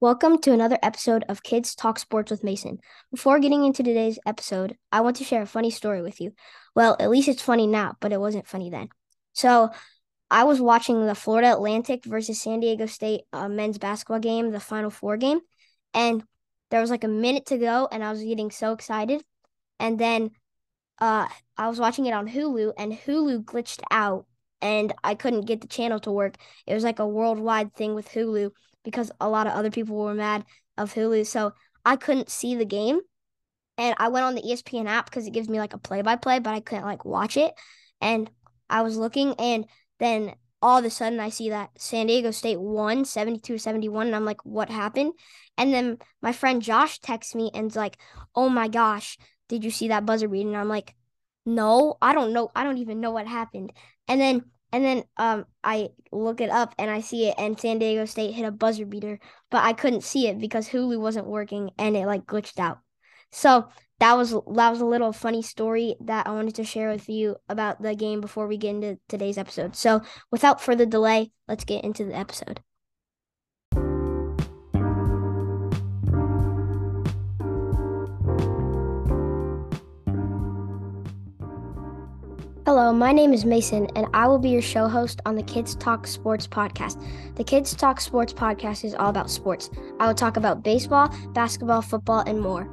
Welcome to another episode of Kids Talk Sports with Mason. Before getting into today's episode, I want to share a funny story with you. Well, at least it's funny now, but it wasn't funny then. So, I was watching the Florida Atlantic versus San Diego State uh, men's basketball game, the Final Four game, and there was like a minute to go, and I was getting so excited. And then uh, I was watching it on Hulu, and Hulu glitched out, and I couldn't get the channel to work. It was like a worldwide thing with Hulu because a lot of other people were mad of Hulu. So I couldn't see the game. And I went on the ESPN app because it gives me like a play by play, but I couldn't like watch it. And I was looking, and then all of a sudden I see that San Diego State won 72 71. And I'm like, what happened? And then my friend Josh texts me and's like, oh my gosh, did you see that buzzer beat? And I'm like, no, I don't know. I don't even know what happened. And then and then um I look it up and I see it and San Diego State hit a buzzer beater, but I couldn't see it because Hulu wasn't working and it like glitched out. So that was that was a little funny story that I wanted to share with you about the game before we get into today's episode. So without further delay, let's get into the episode. Hello, my name is Mason, and I will be your show host on the Kids Talk Sports podcast. The Kids Talk Sports podcast is all about sports. I will talk about baseball, basketball, football, and more.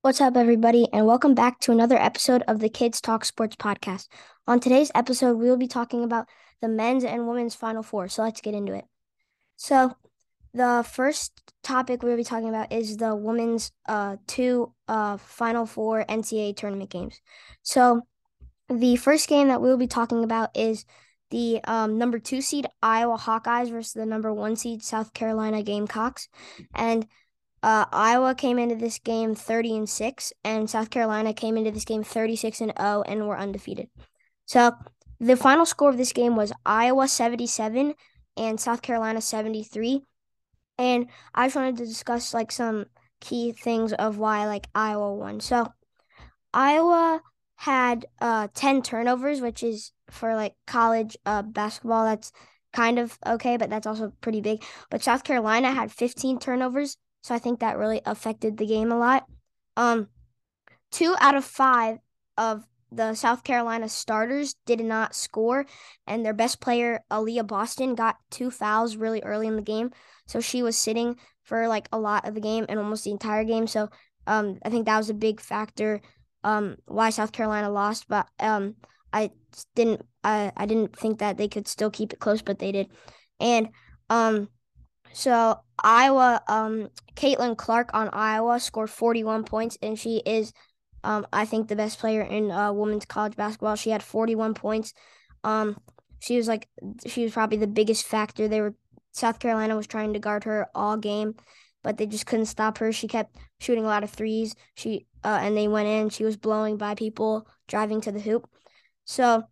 What's up, everybody, and welcome back to another episode of the Kids Talk Sports podcast. On today's episode, we will be talking about the men's and women's Final Four. So let's get into it. So, the first topic we'll be talking about is the women's uh two uh Final Four NCAA tournament games. So the first game that we'll be talking about is the um, number two seed Iowa Hawkeyes versus the number one seed South Carolina Gamecocks, and uh, Iowa came into this game thirty and six, and South Carolina came into this game thirty six and 0 and were undefeated. So the final score of this game was Iowa seventy seven and South Carolina seventy three and I just wanted to discuss like some key things of why like Iowa won. So Iowa had uh 10 turnovers, which is for like college uh basketball that's kind of okay, but that's also pretty big. But South Carolina had 15 turnovers, so I think that really affected the game a lot. Um two out of 5 of the South Carolina starters did not score, and their best player, Aliyah Boston, got two fouls really early in the game. So she was sitting for like a lot of the game and almost the entire game. So um, I think that was a big factor um, why South Carolina lost. But um, I didn't I, I didn't think that they could still keep it close, but they did. And um, so Iowa, um, Caitlin Clark on Iowa scored 41 points, and she is um, I think the best player in uh, women's college basketball. She had 41 points. Um, she was like she was probably the biggest factor. They were South Carolina was trying to guard her all game, but they just couldn't stop her. She kept shooting a lot of threes. She uh, and they went in. She was blowing by people, driving to the hoop. So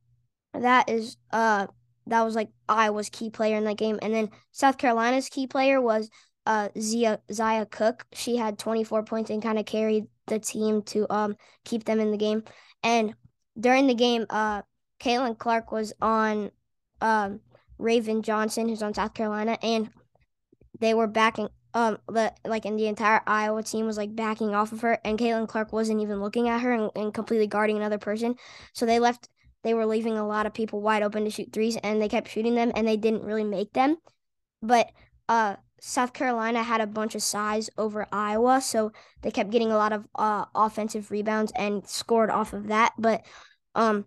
that is uh that was like Iowa's key player in that game. And then South Carolina's key player was uh Zia Zia Cooke. She had 24 points and kind of carried the team to um keep them in the game. And during the game, uh, Caitlin Clark was on um Raven Johnson, who's on South Carolina, and they were backing um the like and the entire Iowa team was like backing off of her, and Caitlin Clark wasn't even looking at her and, and completely guarding another person. So they left. They were leaving a lot of people wide open to shoot threes, and they kept shooting them, and they didn't really make them. But uh, South Carolina had a bunch of size over Iowa, so they kept getting a lot of uh, offensive rebounds and scored off of that. But um,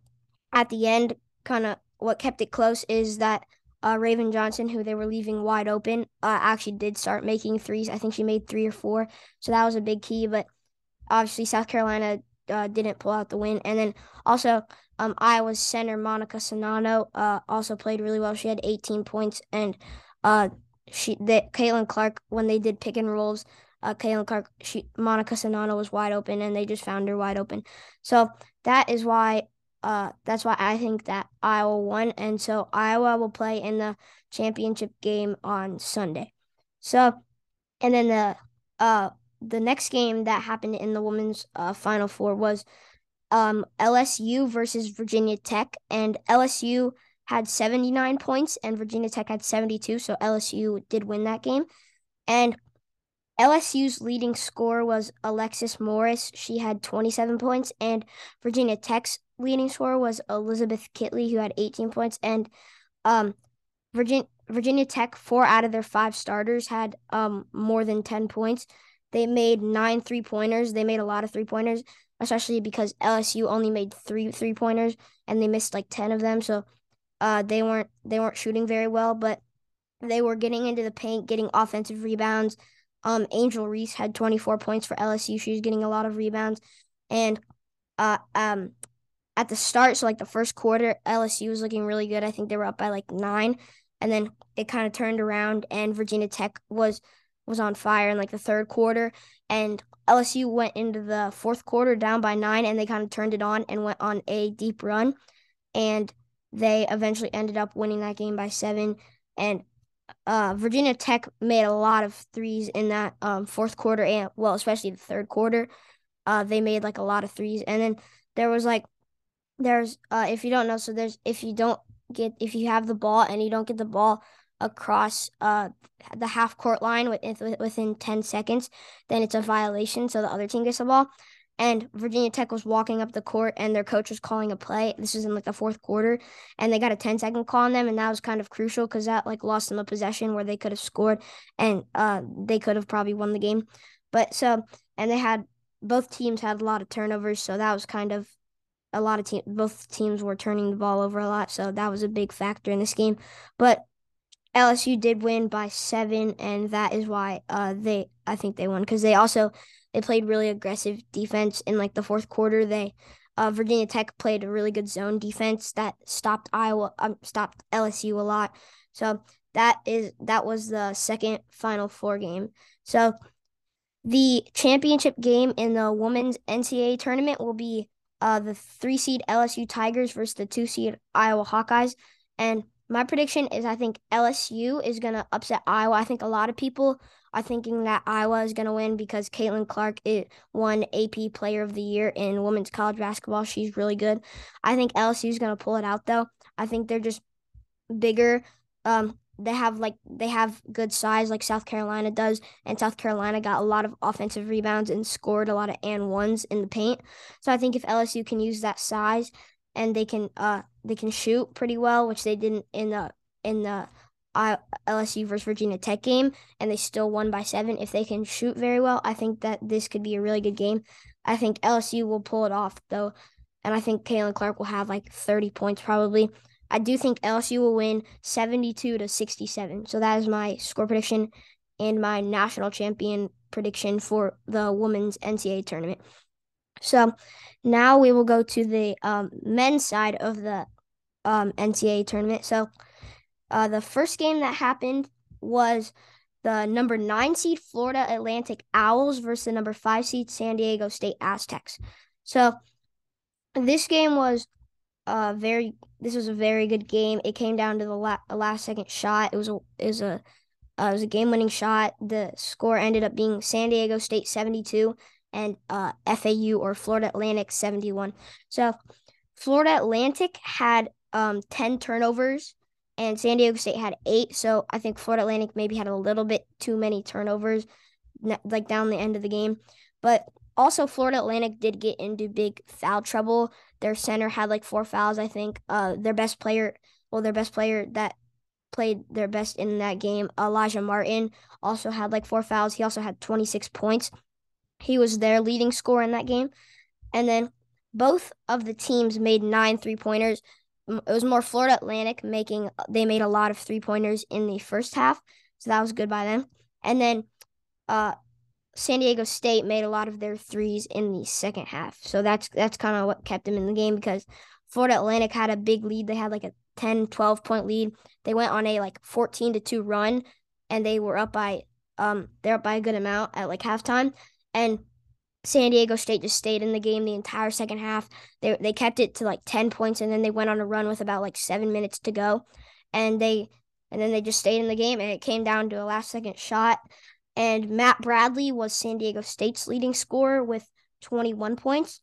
at the end, kind of what kept it close is that uh, Raven Johnson, who they were leaving wide open, uh, actually did start making threes. I think she made three or four, so that was a big key. But obviously, South Carolina uh, didn't pull out the win, and then also um, Iowa's center Monika Czinano uh, also played really well. She had 18 points, and uh, she that Caitlin Clark when they did pick and rolls, uh, Caitlin Clark, she Monika Czinano was wide open and they just found her wide open. So that is why uh that's why I think that Iowa won and so Iowa will play in the championship game on Sunday. So and then the uh the next game that happened in the women's uh, final four was um, LSU versus Virginia Tech, and LSU had 79 points and Virginia Tech had 72, so LSU did win that game. And LSU's leading scorer was Alexis Morris. She had 27 points, and Virginia Tech's leading scorer was Elizabeth Kitley, who had 18 points. And um, Virginia Virginia Tech, four out of their five starters had um more than 10 points. They made nine three pointers. They made a lot of three pointers, especially because LSU only made three three pointers and they missed like 10 of them. So uh, they weren't they weren't shooting very well, but they were getting into the paint, getting offensive rebounds. Um, Angel Reese had 24 points for LSU. She was getting a lot of rebounds, and uh, um, at the start, so like the first quarter, LSU was looking really good. I think they were up by like nine, and then it kind of turned around, and Virginia Tech was was on fire in like the third quarter, and LSU went into the fourth quarter down by nine, and they kind of turned it on and went on a deep run, and they eventually ended up winning that game by seven. And uh, Virginia Tech made a lot of threes in that um, fourth quarter, and well, especially the third quarter. Uh, they made like a lot of threes, and then there was like, there's uh, if you don't know, so there's if you don't get if you have the ball and you don't get the ball across uh the half court line within within 10 seconds, then it's a violation. So the other team gets the ball and Virginia Tech was walking up the court and their coach was calling a play. This was in like the fourth quarter and they got a 10 second call on them and that was kind of crucial because that like lost them a possession where they could have scored and uh they could have probably won the game. But so and they had both teams had a lot of turnovers, so that was kind of a lot of team both teams were turning the ball over a lot, so that was a big factor in this game. But LSU did win by seven, and that is why uh they I think they won because they also they played really aggressive defense in like the fourth quarter. They uh, Virginia Tech played a really good zone defense that stopped Iowa, um, stopped LSU a lot. So that is that was the second Final Four game. So the championship game in the women's NCAA tournament will be uh, the three seed LSU Tigers versus the two seed Iowa Hawkeyes. And my prediction is I think LSU is going to upset Iowa. I think a lot of people are thinking that Iowa is going to win because Caitlin Clark it won AP Player of the Year in women's college basketball. She's really good. I think LSU is going to pull it out though. I think they're just bigger. Um, they have like they have good size like South Carolina does, and South Carolina got a lot of offensive rebounds and scored a lot of and ones in the paint. So I think if LSU can use that size and they can uh they can shoot pretty well, which they didn't in the in the LSU versus Virginia Tech game, and they still won by seven. If they can shoot very well, I think that this could be a really good game. I think LSU will pull it off though, and I think Caitlin Clark will have like 30 points probably. I do think LSU will win 72 to 67. So that is my score prediction and my national champion prediction for the women's NCAA tournament. So now we will go to the um, men's side of the um, NCAA tournament. So uh, the first game that happened was the number nine seed Florida Atlantic Owls versus the number five seed San Diego State Aztecs. So this game was a very this was a very good game. It came down to the la- last second shot. It was a it was a uh, it was a game winning shot. The score ended up being San Diego State seventy two and uh, FAU or Florida Atlantic seventy one. So Florida Atlantic had um ten turnovers and San Diego State had eight. So I think Florida Atlantic maybe had a little bit too many turnovers, like down the end of the game. But also, Florida Atlantic did get into big foul trouble. Their center had like four fouls, I think. Uh, their best player, well, their best player that played their best in that game, Alijah Martin, also had like four fouls. He also had 26 points. He was their leading scorer in that game. And then both of the teams made nine three pointers it was more Florida Atlantic making they made a lot of three pointers in the first half, so that was good by them. And then uh, San Diego State made a lot of their threes in the second half, so that's that's kind of what kept them in the game because Florida Atlantic had a big lead. They had like a 10, 12 point lead. They went on a like 14 to 2 run and they were up by um they're up by a good amount at like halftime. And San Diego State just stayed in the game the entire second half. They they kept it to like 10 points and then they went on a run with about like 7 minutes to go. And they and then they just stayed in the game and it came down to a last second shot and Matt Bradley was San Diego State's leading scorer with 21 points.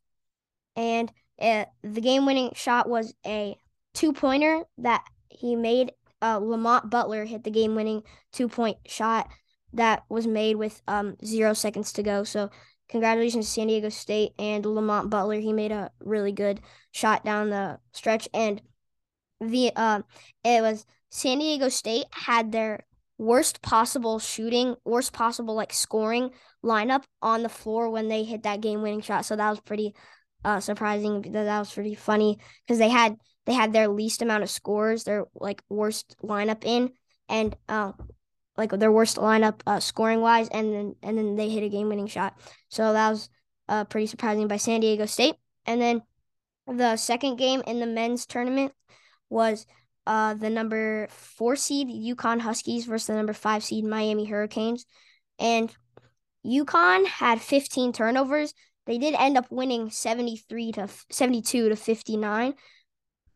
and uh, the game-winning shot was a two-pointer that he made. Uh, Lamont Butler hit the game-winning two-point shot that was made with um, zero seconds to go. So congratulations to San Diego State and Lamont Butler. He made a really good shot down the stretch, and the uh, it was San Diego State had their worst possible shooting, worst possible like scoring lineup on the floor when they hit that game winning shot. So that was pretty uh, surprising. That that was pretty funny because they had they had their least amount of scores, their like worst lineup in, and uh, like their worst lineup uh, scoring wise, and then and then they hit a game winning shot. So that was uh, pretty surprising by San Diego State. And then the second game in the men's tournament was uh, the number four seed UConn Huskies versus the number five seed Miami Hurricanes, and UConn had 15 turnovers. They did end up winning 73 to 72 to 59.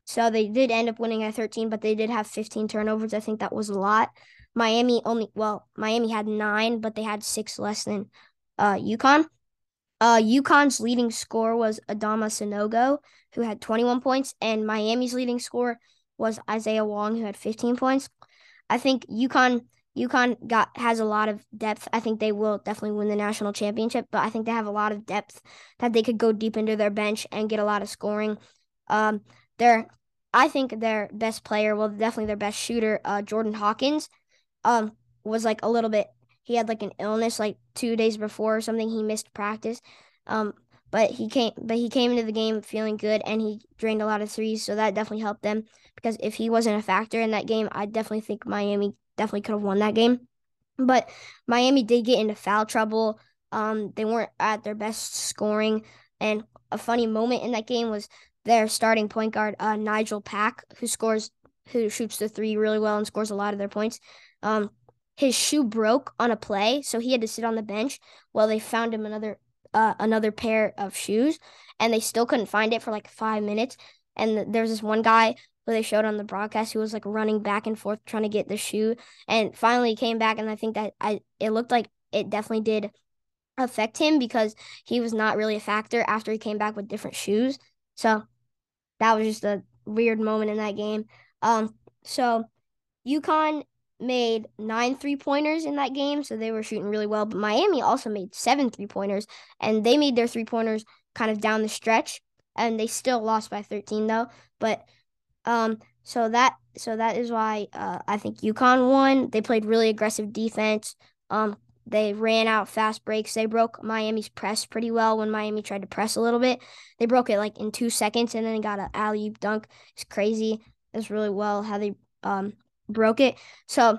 So they did end up winning at 13, but they did have 15 turnovers. I think that was a lot. Miami only, well, Miami had nine, but they had six less than uh, UConn. Uh, UConn's leading score was Adama Sanogo, who had 21 points, and Miami's leading score was Isaiah Wong, who had 15 points. I think UConn UConn got has a lot of depth. I think they will definitely win the national championship, but I think they have a lot of depth that they could go deep into their bench and get a lot of scoring. Um, their I think their best player, well, definitely their best shooter, uh, Jordan Hawkins, um, was like a little bit. He had like an illness like two days before or something. He missed practice. Um, but he came but he came into the game feeling good and he drained a lot of threes so that definitely helped them because if he wasn't a factor in that game i definitely think miami definitely could have won that game but miami did get into foul trouble um they weren't at their best scoring and a funny moment in that game was their starting point guard uh, nigel pack who scores who shoots the three really well and scores a lot of their points um his shoe broke on a play so he had to sit on the bench while they found him another uh, another pair of shoes, and they still couldn't find it for like five minutes. And there's this one guy who they showed on the broadcast who was like running back and forth trying to get the shoe, and finally came back. And I think that I it looked like it definitely did affect him because he was not really a factor after he came back with different shoes. So that was just a weird moment in that game. Um, so UConn made nine three pointers in that game, so they were shooting really well. But Miami also made seven three pointers, and they made their three pointers kind of down the stretch, and they still lost by 13 though. But um, so that so that is why uh, I think UConn won. They played really aggressive defense. Um, they ran out fast breaks. They broke Miami's press pretty well when Miami tried to press a little bit. They broke it like in two seconds, and then they got an alley oop dunk. It's crazy. It's really well how they um broke it. So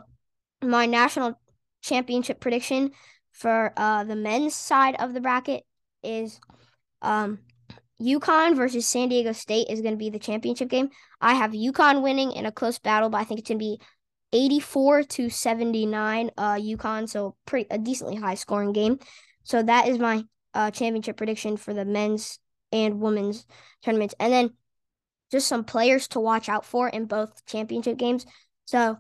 my national championship prediction for uh, the men's side of the bracket is um, UConn versus San Diego State is going to be the championship game. I have UConn winning in a close battle, but I think it's going to be 84 to 79 uh UConn, so pretty a decently high scoring game. So that is my uh championship prediction for the men's and women's tournaments. And then just some players to watch out for in both championship games. So,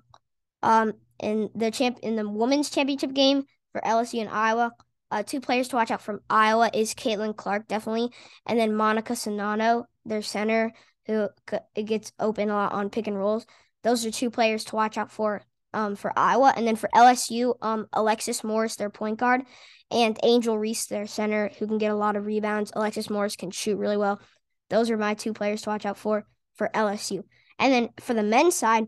um, in the champ in the women's championship game for LSU and Iowa, uh, two players to watch out from Iowa is Caitlin Clark definitely, and then Monika Czinano, their center, who it gets open a lot on pick and rolls. Those are two players to watch out for. Um, for Iowa, and then for LSU, um, Alexis Morris, their point guard, and Angel Reese, their center, who can get a lot of rebounds. Alexis Morris can shoot really well. Those are my two players to watch out for for LSU. And then for the men's side,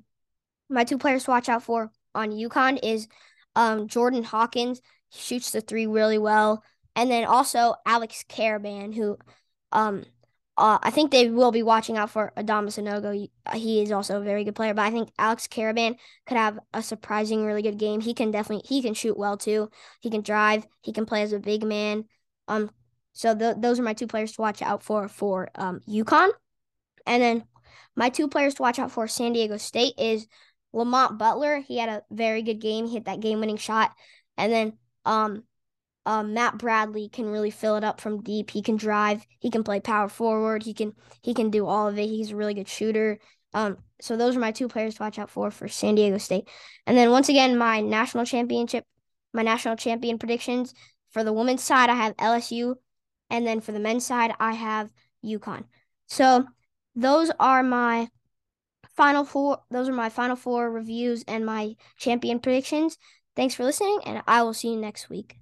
my two players to watch out for on UConn is um, Jordan Hawkins. He shoots the three really well. And then also Alex Karaban, who um, uh, I think they will be watching out for Adama Sanogo. He, he is also a very good player, but I think Alex Karaban could have a surprising, really good game. He can definitely he can shoot well too. He can drive. He can play as a big man. Um, so th- those are my two players to watch out for for um UConn. And then my two players to watch out for San Diego State is Lamont Butler, he had a very good game. He hit that game winning shot. And then um, um, Matt Bradley can really fill it up from deep. He can drive. He can play power forward. He can he can do all of it. He's a really good shooter. Um, so those are my two players to watch out for for San Diego State. And then once again, my national championship, my national champion predictions for the women's side, I have LSU, and then for the men's side, I have UConn. So those are my final four. Those are my final four reviews and my champion predictions. Thanks for listening, and I will see you next week.